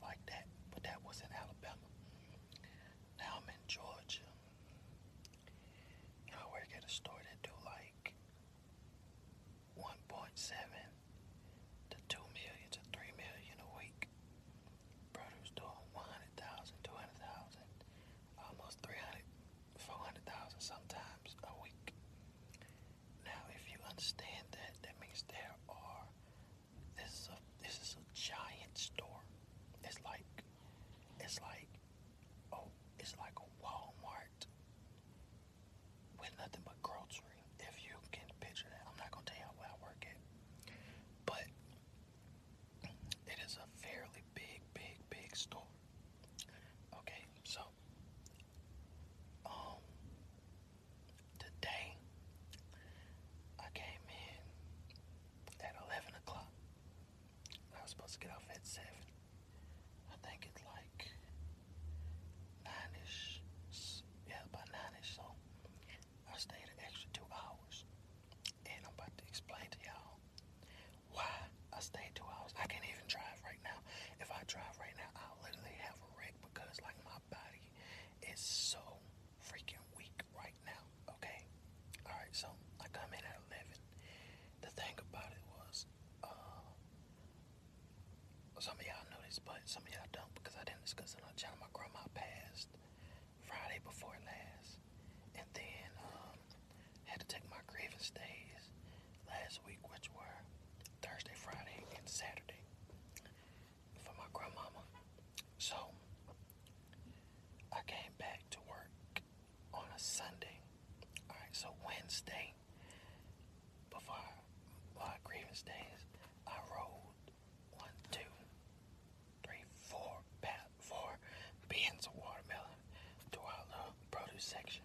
much like that, but that was in Alabama. Now I'm in Georgia. I work at a store Christ-like. Some of y'all know this, but some of y'all don't because I didn't discuss it on the channel. My grandma passed Friday before last, and then um, had to take my grievance days last week, which were Thursday, Friday, and Saturday for my grandmama. So I came back to work on a Sunday. All right, so Wednesday before my grievance day, section.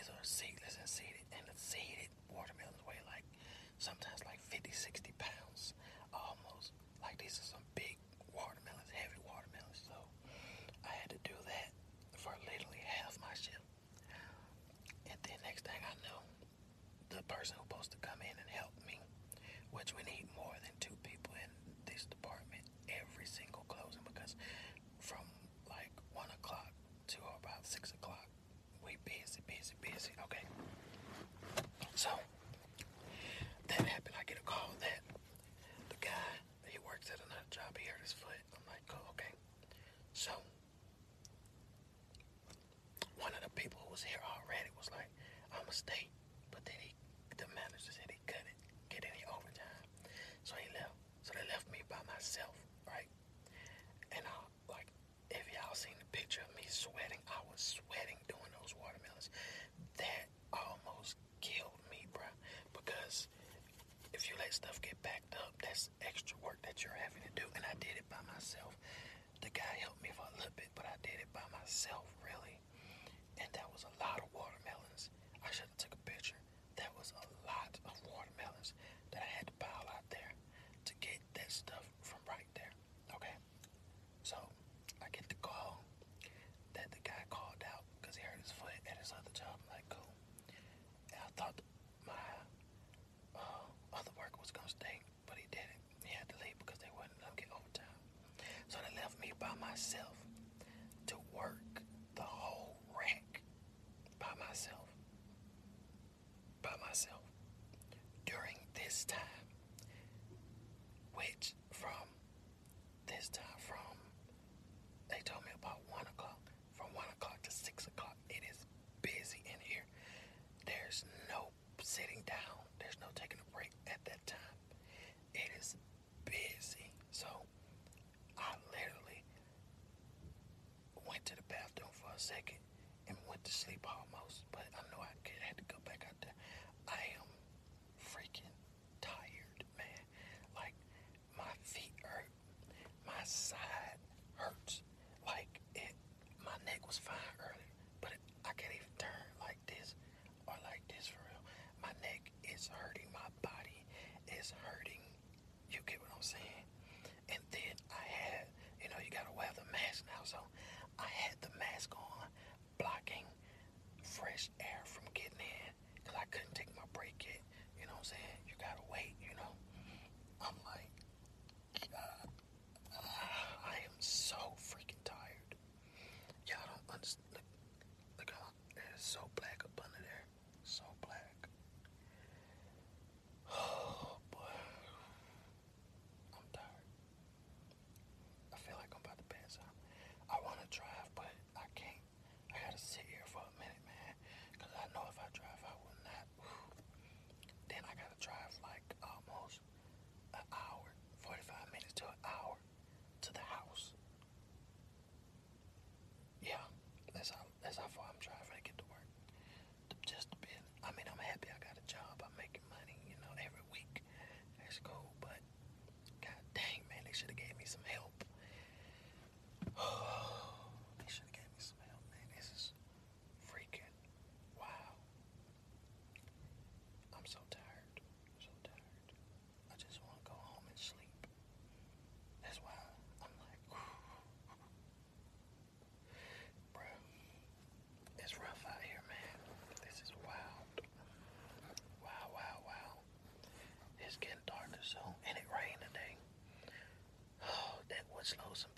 these are seedless and seeded, and the seeded watermelons weigh like sometimes like 50, 60 pounds almost. Like these are some big watermelons, heavy watermelons. So I had to do that for literally half my shift. And then next thing I know, the person who's supposed to come in and help me, which we need more than two people in this department every single closing because from busy, busy. Okay. So that happened. I get a call that the guy that he works at another job. He hurt his foot. I'm like, cool. okay. So one of the people who was here already was like, I'ma stay, but then he, the manager said he couldn't get any overtime, so he left. So they left me by myself, right? And I uh, like, if y'all seen the picture of me sweating stuff get backed up, that's extra work that you're having to do. And I did it by myself. The guy helped me for a little bit, but I did it by myself. myself to work the whole rack by myself. By myself. During this time, which from this time from they told me about one o'clock. From one o'clock to six o'clock, it is busy in here. There's no sitting down. second and went to sleep home. I'm so tired. so tired. I just want to go home and sleep. That's why I'm like, it's rough out here, man. This is wild. It's getting darker soon, and it rained today. Oh, that would slow some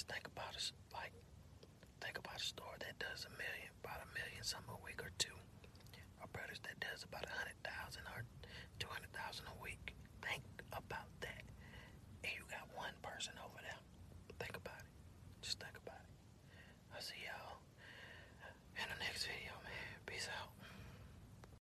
just think about a like think about a store that does a million, about a million something a week or two. A brothers that does about a hundred thousand or two hundred thousand a week. Think about that. And you got one person over